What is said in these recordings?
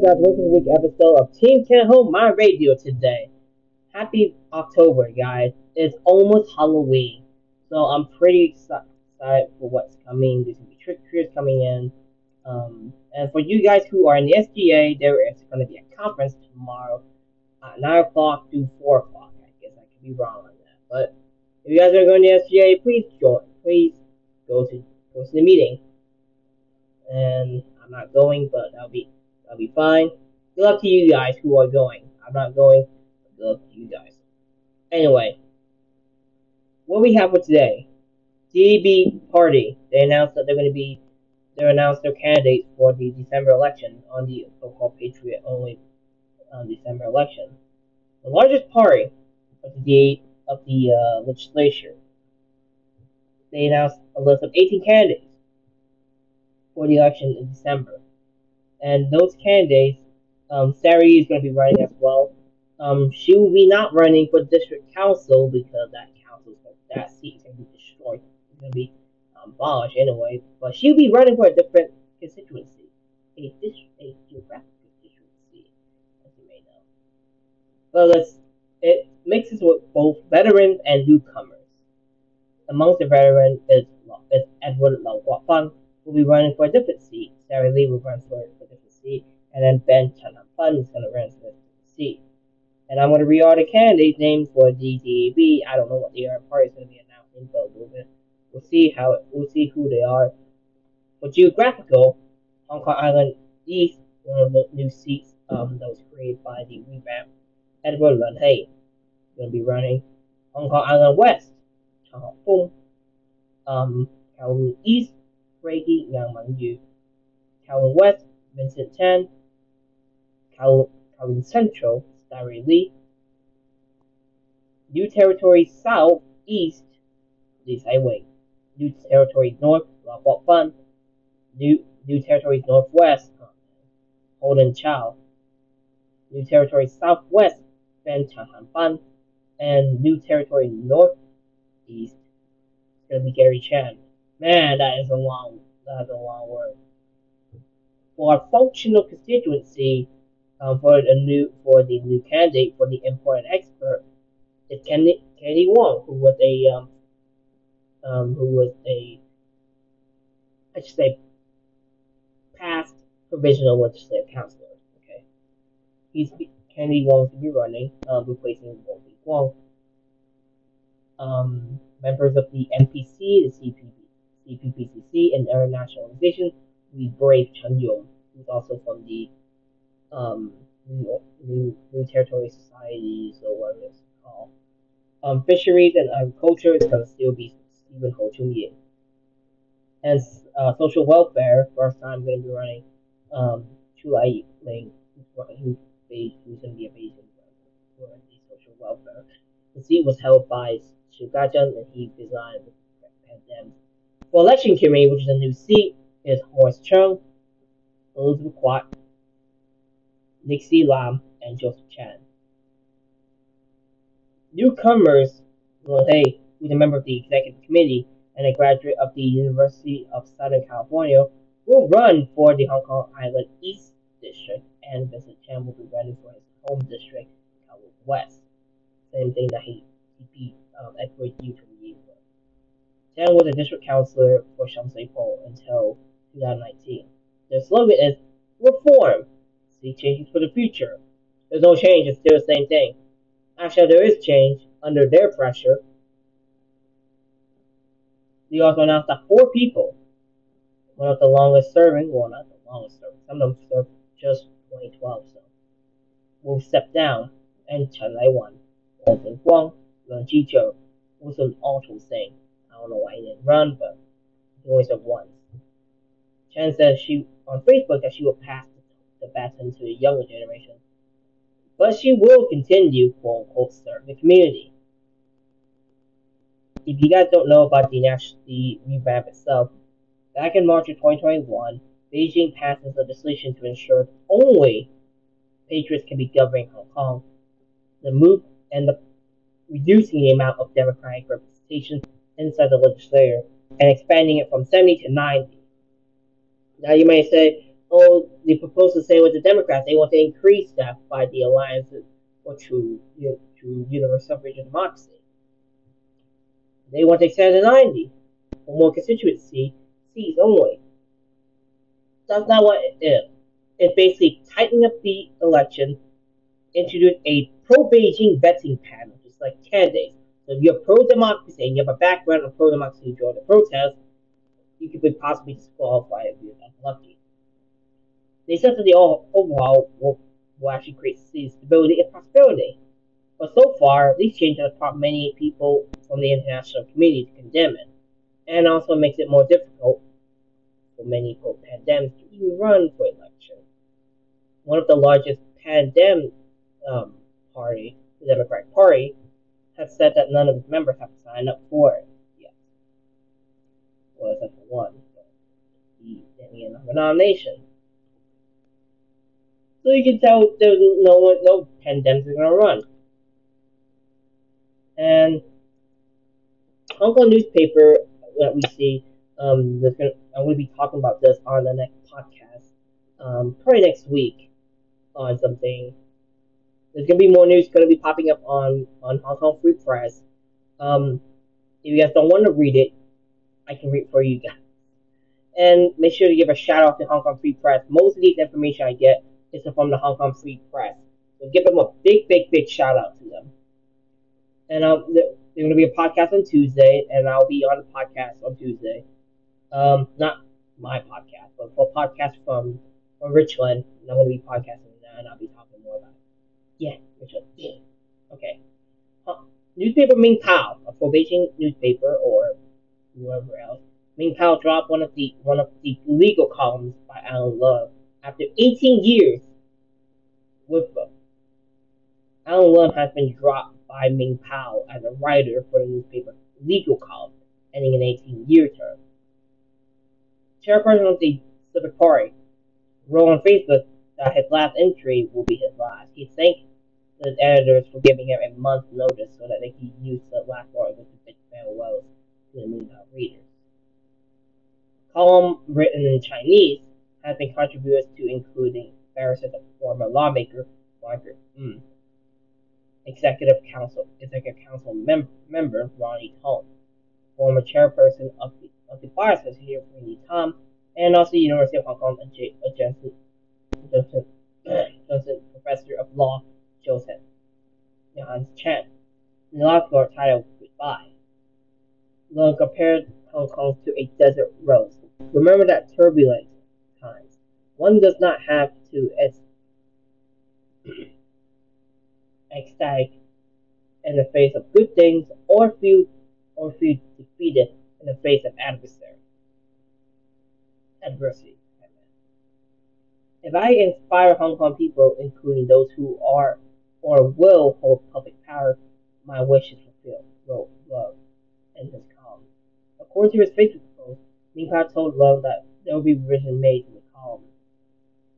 guys, welcome to the week episode of Team Can't Hold My Radio today. Happy October, guys. It's almost Halloween, so I'm pretty excited for what's coming. There's gonna be trick or treaters coming in. Um, and for you guys who are in the SGA, there is going to be a conference tomorrow at 9 o'clock to 4 o'clock. Could be wrong on that. But if you guys are going to SGA, please join. Please go to go to the meeting. And I'm not going, but that'll be that'll be fine. Good luck to you guys who are going. I'm not going. Good luck to you guys. Anyway, what we have for today, DAB Party. They announced that they're going to be they announced their candidates for the December election on the so-called Patriot only um, December election. The largest party of the of the uh, legislature. They announced a list of 18 candidates for the election in December, and those candidates, um, Sari is going to be running as well. Um, she will be not running for district council because that council that seat is going to be destroyed. It's going to be abolished anyway. But she'll be running for a different constituency, a district, a geographic constituency, as you may know. But let's mixes with both veterans and newcomers. Amongst the veterans is, is Edward Lau Kwok-fan, who will be running for a different seat. Starry Lee will run for, a different seat, and then Ben Chan Pan is going to run for a different seat. And I'm going to read all the candidates' names for DDAB. I don't know what the party is going to be announcing, but we'll, we'll see how we'll see who they are. For geographical, Hong Kong Island East, one of the new seats um, that was created by the revamp Edward Leung Hei, going to be running. Hong Kong Island West, Chang Hao Feng. Um, Kowloon East, Reggie Yang Mengyu. Kowloon West, Vincent Tan. Kowloon Central, Starry Lee. New Territory South East, Li Wei. New Territory North, Lau Kwok-fan. New New Territory Northwest, Holden Chow. New Territory Southwest, Ben Chan Han-pan. And New Territory Northeast, it's gonna be Gary Chan. Man, that is a long that is a long word. For a functional constituency, um, for the new for the new candidate for the import and expert, it's Kennedy, Kennedy Wong, who was a um, um, who was a I should say past provisional legislative counselor. Okay, he's Kennedy Wong's to be running, um, replacing Wong Guang. Um, members of the NPC, the CPP, CPPCC, and other national organizations, we brave Chan Yung, who's also from the um, New, New, Territory Societies or whatever it's called. Um, fisheries and agriculture is going to still be Stephen Ho Chung Yin. And uh, social welfare, first time going to be running um, Chu Lai Ling, who's, going to be a Beijing welfare. The seat was held by Gazheng and he resigned pandemic. For election committee, which is a new seat, is Horace Cheung, Elizabeth Quat, Nixie Lam, and Joseph Chan. Newcomers, hey, who's a member of the executive committee and a graduate of the University of Southern California, will run for the Hong Kong Island East District, and Vincent Chan will be running for his home district. Same thing that he, beat um, Edward Yiu from. Chan was a district councilor for Sham Shui Po until 2019. Their slogan is Reform. See changes for the future. There's no change, it's still the same thing. Actually, there is change under their pressure. They also announced that four people, one of the longest serving, well, not the longest serving, some of them served just 2012, so, will step down, and Chen Lai Wan, Wang Guang, Ren Jizhou, was an awful thing. I don't know why he didn't run, but he only served once. Chen said she on Facebook that she will pass the baton to the younger generation, but she will continue, quote unquote, serve the community. If you guys don't know about the national the revamp itself, back in March of 2021, Beijing passed legislation to ensure that only patriots can be governing Hong Kong. The move and reducing the amount of Democratic representation inside the legislature and expanding it from 70 to 90. Now you may say, oh, the proposal say with the Democrats, they want to increase that by the alliance for true, true universal suffrage and democracy. They want to extend to 90 for more constituency seats only. That's not what it is. It's basically tightening up the election, introduce a pro-Beijing vetting panel, just like candidates. So if you're pro-democracy and you have a background of pro-democracy to join the protest, you could possibly disqualified if you're unlucky. They said that the overall will, will actually create stability and prosperity. But so far, these changes have prompted many people from the international community to condemn it, and also makes it more difficult for many quote pandemics to even run for election. One of the largest pandemic um, party, the Democratic Party, has said that none of its members have signed up for it yet. Well, except for one, the another nomination. So you can tell there's no one, no pandemics are to run. And Kong newspaper that we see, um, gonna, I'm to be talking about this on the next podcast, um, probably next week on something. There's to be more news to be popping up on, on Hong Kong Free Press. Um, if you guys don't want to read it, I can read for you guys. And make sure to give a shout out to Hong Kong Free Press. Most of these information I get is from the Hong Kong Free Press. So give them a big, big, big shout out to them. And um, there's to be a podcast on Tuesday, and I'll be on the podcast on Tuesday. Um, not my podcast, but a podcast from, from Richland, and I'm to be podcasting that, and I'll be talking more about it. Yeah. Okay. Huh. Newspaper Ming Pao, a probation newspaper, or whoever else. Ming Pao dropped one of the one of the legal columns by Alan Leong after 18 years with them. Alan Leong has been dropped by Ming Pao as a writer for the newspaper legal column, ending an 18-year term. Chairperson of the Civic Party wrote on Facebook that his last entry will be his last. He thanked the editors for giving him a month's notice so that they could use the last article to bid farewells to the Pao readers. A column written in Chinese has been contributed to including Barrister the former lawmaker Margaret Executive Council Executive Council mem- member Ronnie Tong, former chairperson of the of the Bar Association Wendy Tom, and also University of Hong Kong adjacent Johnson, Johnson Professor of Law Joseph John Chen. Law court title Goodbye. Long compared Hong Kong to a desert rose. Remember that turbulent times. One does not have to ecstatic in the face of good things or feel or feel defeated in the face of adversary. Adversity. If I inspire Hong Kong people, including those who are or will hold public power, my wish is fulfilled. Wrote Love in his column. According to his Facebook post, Ming Pao told Love that there will be revision made to the column.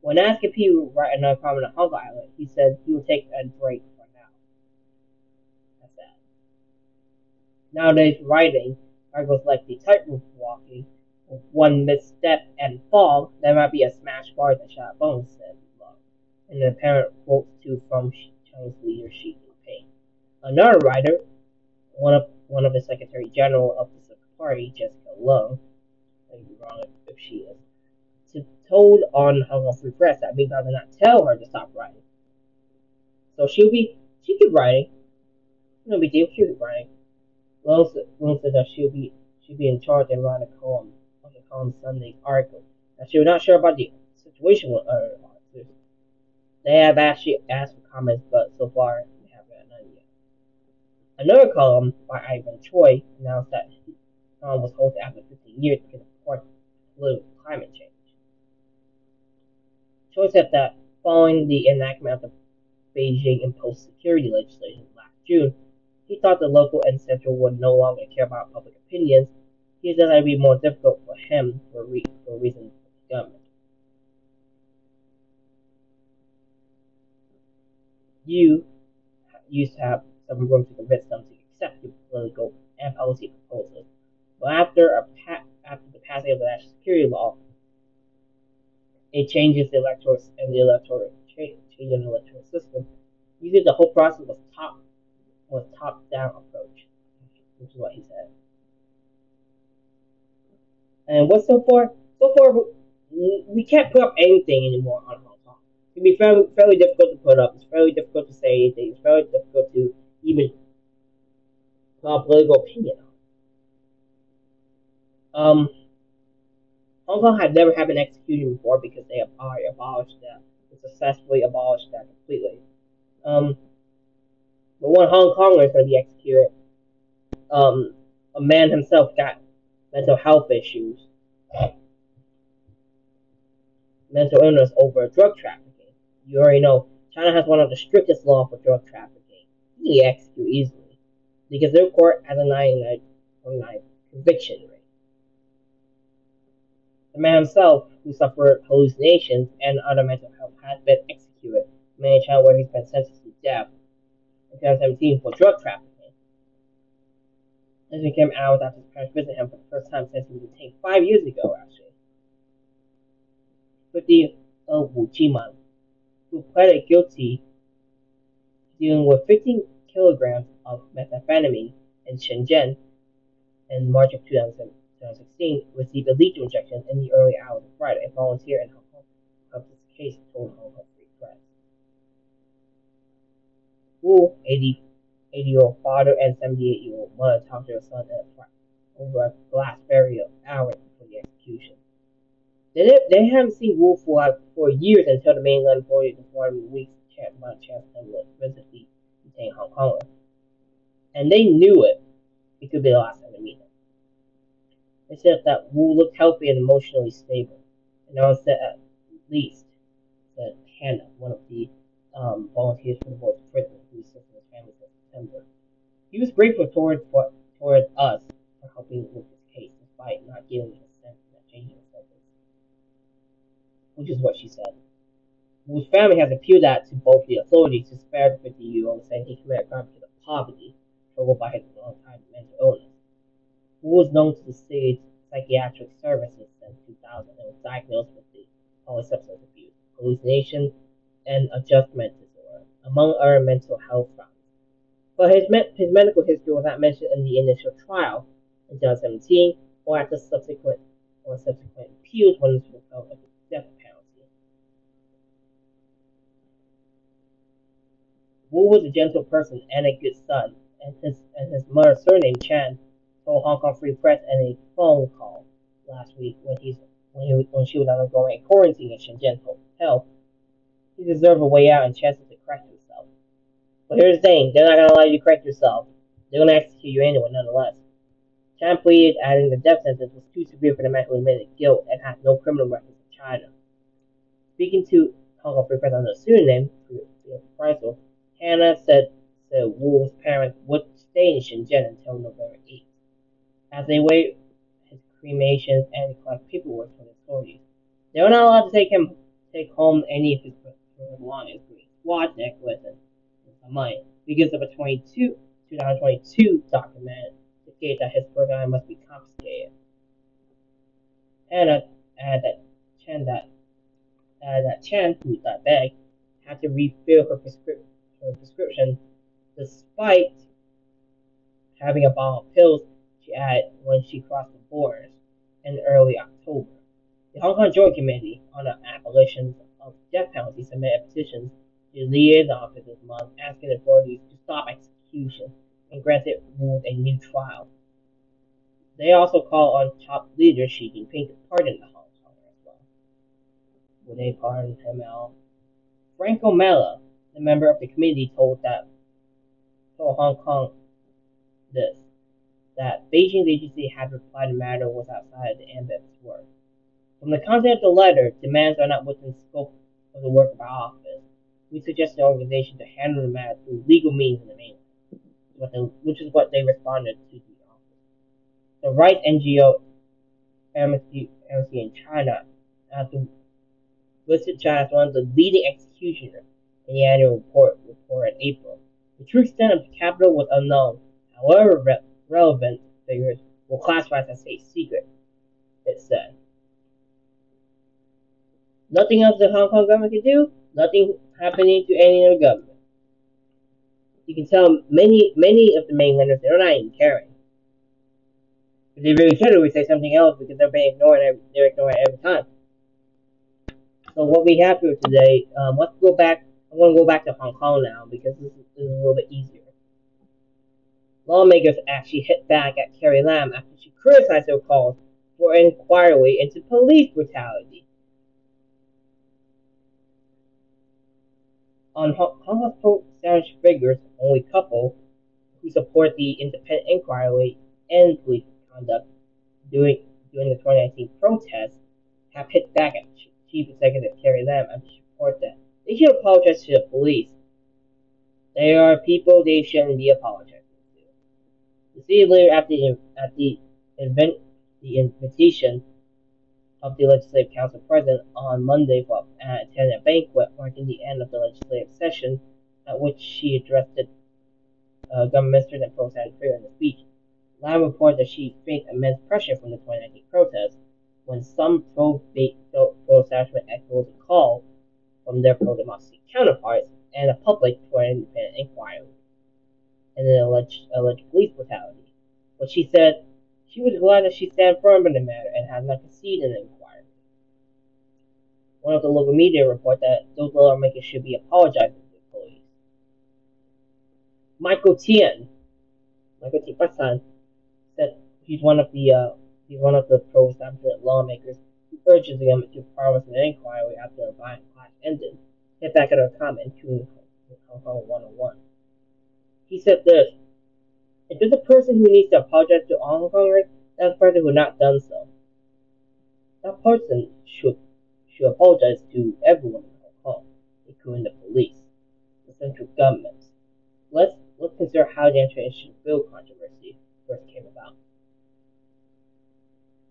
When asked if he would write another column on Kong Island, he said he would take a break for now. That's that. Nowadays, writing articles like the tightrope walking, with one misstep and fall, there might be a smash bar that shot bones, said Love. And the apparent quote to from Chinese leader Xi Jinping. Another writer, one of one of the Secretary General of the Party, Jessica Leung, I may be wrong if, she is, to, told on Hong Kong Free Press that Ming did not tell her to stop writing. So she'll be she keep writing. No big deal, she'll keep writing. Leung said that she'll be she'll be in charge and run a column on the column Sunday article. Now she was not sure about the situation with artists. They have actually asked for comments, but so far we haven't had none yet. Another column by Ivan Choy announced that Trump was halted after 15 years because of political climate change. Choi said that following the enactment of the Beijing imposed security legislation last June, he thought the local and central would no longer care about public opinions. He said that it would be more difficult for him for, re- for reasons of government. You used to have some room to convince them to accept your political and policy proposals. But after pa- after the passing of the national security law, it changes the electoral and the electoral change, in the electoral system. Usually, the whole process was top was top down approach, which is what he said. And what's so far? So far, we can't put up anything anymore on. It can be fairly, fairly difficult to put up. It's fairly difficult to say anything. It's fairly difficult to even put a political opinion on. Um, Hong Kong had never had an execution before because they have already abolished that. Successfully abolished that completely. Um, but one Hong Konger is going to be executed. Um, a man himself got mental health issues, mental illness over a drug trafficking. You already know China has one of the strictest laws for drug trafficking. He executed easily because their court has a 99.9 conviction rate. The man himself, who suffered hallucinations and other mental health, has been executed in China where he's been sentenced to death in 2017 for drug trafficking. This became hours after his parents visited him for the first time since he was detained five years ago, actually. 50 of uh, Wu Jiman, who pleaded guilty dealing with 15 kilograms of methamphetamine in Shenzhen in March of 2016, received a lethal injection in the early hours of Friday. A volunteer in Hong Kong of this case told Hong Kong Free Press. Wu, 80 80-year-old father and 78-year-old mother talked to their son over a glass barrier hours before the execution. They, they haven't seen Wu for, for years until the mainland authorities informed them weeks by Chancellor was visibly detained Hong Kong. And they knew it. It could be the last time they meet him. They said that Wu looked healthy and emotionally stable. And I said at least that Hannah, one of the um, volunteers for the board's prison, who assisted his family September. He was grateful towards for, towards us Wu's has appealed that to both the authorities to spare the 50 year old, saying he committed crime because of poverty, troubled by his long time mental illness. Wu was known to the state's psychiatric services since 2000 and was diagnosed with the polysubstance abuse, hallucination, and adjustment disorder, among other mental health problems. But his, me- his medical history was not mentioned in the initial trial in 2017 or at the subsequent or subsequent appeals when this was held as a death penalty. Wu was a gentle person and a good son, and his and his mother's surname Chan told Hong Kong Free Press in a phone call last week when he's when he when she was undergoing a quarantine in Shenzhen hotel. He deserved a way out and chances to correct himself. But here's the thing, they're not going to allow you to correct yourself. They're going to execute you anyway, nonetheless. Chan pleaded, adding the death sentence was too severe for the man who admitted guilt and had no criminal record in China. Speaking to Hong Kong Free Press under a pseudonym, Hannah said, said Wu's parents would stay in Shenzhen until November 8th, as they wait his cremation and collect paperwork from the authorities. They were not allowed to take him take home any of his belongings, including watch, necklace, and money because of a 22, 2022 document states that his program must be confiscated. And uh, add that Chen that uh, that Chen, who got back, had to refill her, prescri- her prescription despite having a bottle of pills she had when she crossed the borders in early October. The Hong Kong Joint Committee on the Abolition of Death Penalty submitted petitions to the office this month asking authorities to stop execution and granted Wu a new trial. They also call on top leaders Xi Jinping to pardon the Hong Konger as well. They pardon him out? Franco Mella, the member of the committee, told that told Hong Kong this that Beijing's agency had replied the matter was outside the ambit of its work. From the content of the letter, demands are not within the scope of the work of our office. We suggest the organization to handle the matter through legal means in the mainland, which is what they responded to the office. The right NGO Amnesty, Amnesty in China has listed China as one of the leading executioners in the annual report, report in April. The true extent of the capital was unknown. However, re- relevant figures were classified as state secret, it said. Nothing else the Hong Kong government can do, nothing happening to any other government. You can tell many many of the mainlanders they're not even caring. If they really should, we say something else because they're being ignored. Every, they're ignoring every time. So what we have here today, um, let's go back. I'm going to go back to Hong Kong now because this is, this is a little bit easier. Lawmakers actually hit back at Carrie Lam after she criticized her calls for an inquiry into police brutality. On Hong Kong's pro-establishment figures, only couple who support the independent inquiry and police conduct during, during the 2019 protests have hit back at Chief Executive Carrie Lam and support that they should apologize to the police. They are people they shouldn't be apologizing to. The city leader at the at the event the invitation of the Legislative Council President on Monday for uh, attended a banquet marking the end of the legislative session, at which she addressed the uh, government ministers and pro-San prayer in the speech. Lam reported that she faced immense pressure from the 2019 protests when some pro-establishment echoed the call from their pro-democracy counterparts and the public for an independent inquiry and an alleged, alleged police brutality. But she said she was glad that she stand firm in the matter and has not conceded an inquiry. One of the local media reported that those lawmakers should be apologizing to the police. Michael Tien, Michael Tien said he's one of the uh, he's one of the pro-establishment lawmakers urges the government to promise an inquiry after a violent clash ended. Hit back at a comment to Hong Kong 101. He said this: If there's a person who needs to apologize to Hong Kongers, that's person who not done so. That person should should apologize to everyone in Hong Kong, including the police, the central government. Let's let's consider how the international bill controversy first came about.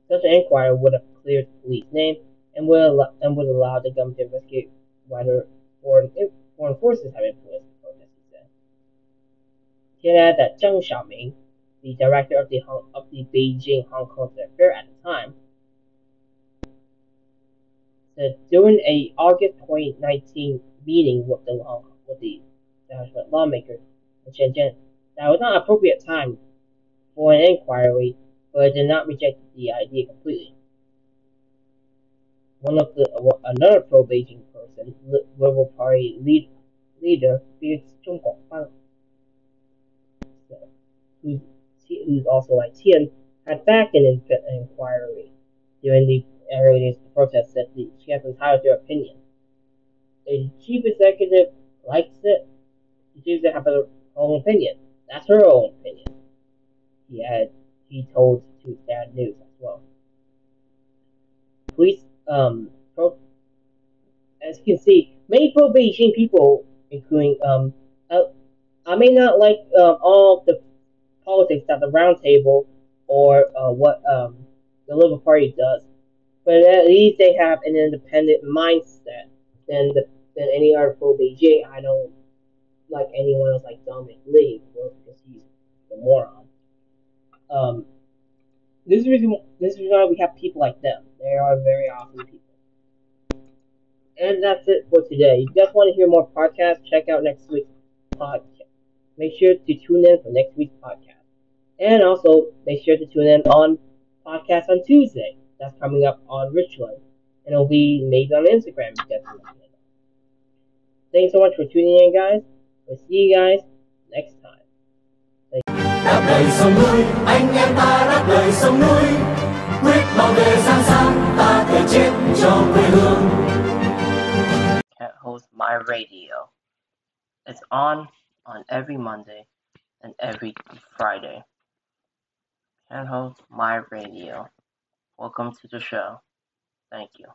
Such an inquiry would have cleared the police name and would allow, and would allow the government to investigate whether foreign, foreign forces have influenced the protest, he said. He added that Zhang Xiaoming, the director of the, Hong, of the Beijing Hong Kong affair at the time, said during a August 2019 meeting with the Hong with the lawmakers in Shenzhen, that was not an appropriate time for an inquiry, but it did not reject the idea completely. One of the uh, another pro-Beijing person, Liberal Party lead, leader Felix Zhongguang, who's, who's also like Tien, had backed an inquiry during the earliest protest that the, she has entitled to opinion. The chief executive likes it. She chooses to have her own opinion. That's her own opinion. He had he told to Sad News as well. Police, um, pro, as you can see, many pro-Beijing people, including, um, uh, I may not like um, all the politics at the Roundtable or uh, what um, the Liberal Party does, but at least they have an independent mindset than the, than any other pro-Beijing. I don't like anyone else like Dominic Lee, because he's the moron. Um, this is reason this is why we have people like them. They are very awesome people. And that's it for today. If you guys want to hear more podcasts, check out next week's podcast. Make sure to tune in for next week's podcast. And also make sure to tune in on podcast on Tuesday. That's coming up on Richland. And it'll be made on Instagram. If you guys Thanks so much for tuning in, guys. We'll see you guys. Đáp lời sông núi anh em ta đáp lời sông núi quyết bảo vệ giang sang ta thể chết cho quê hương Can't host my radio. It's on on every Monday and every Friday. and host my radio. Welcome to the show. Thank you.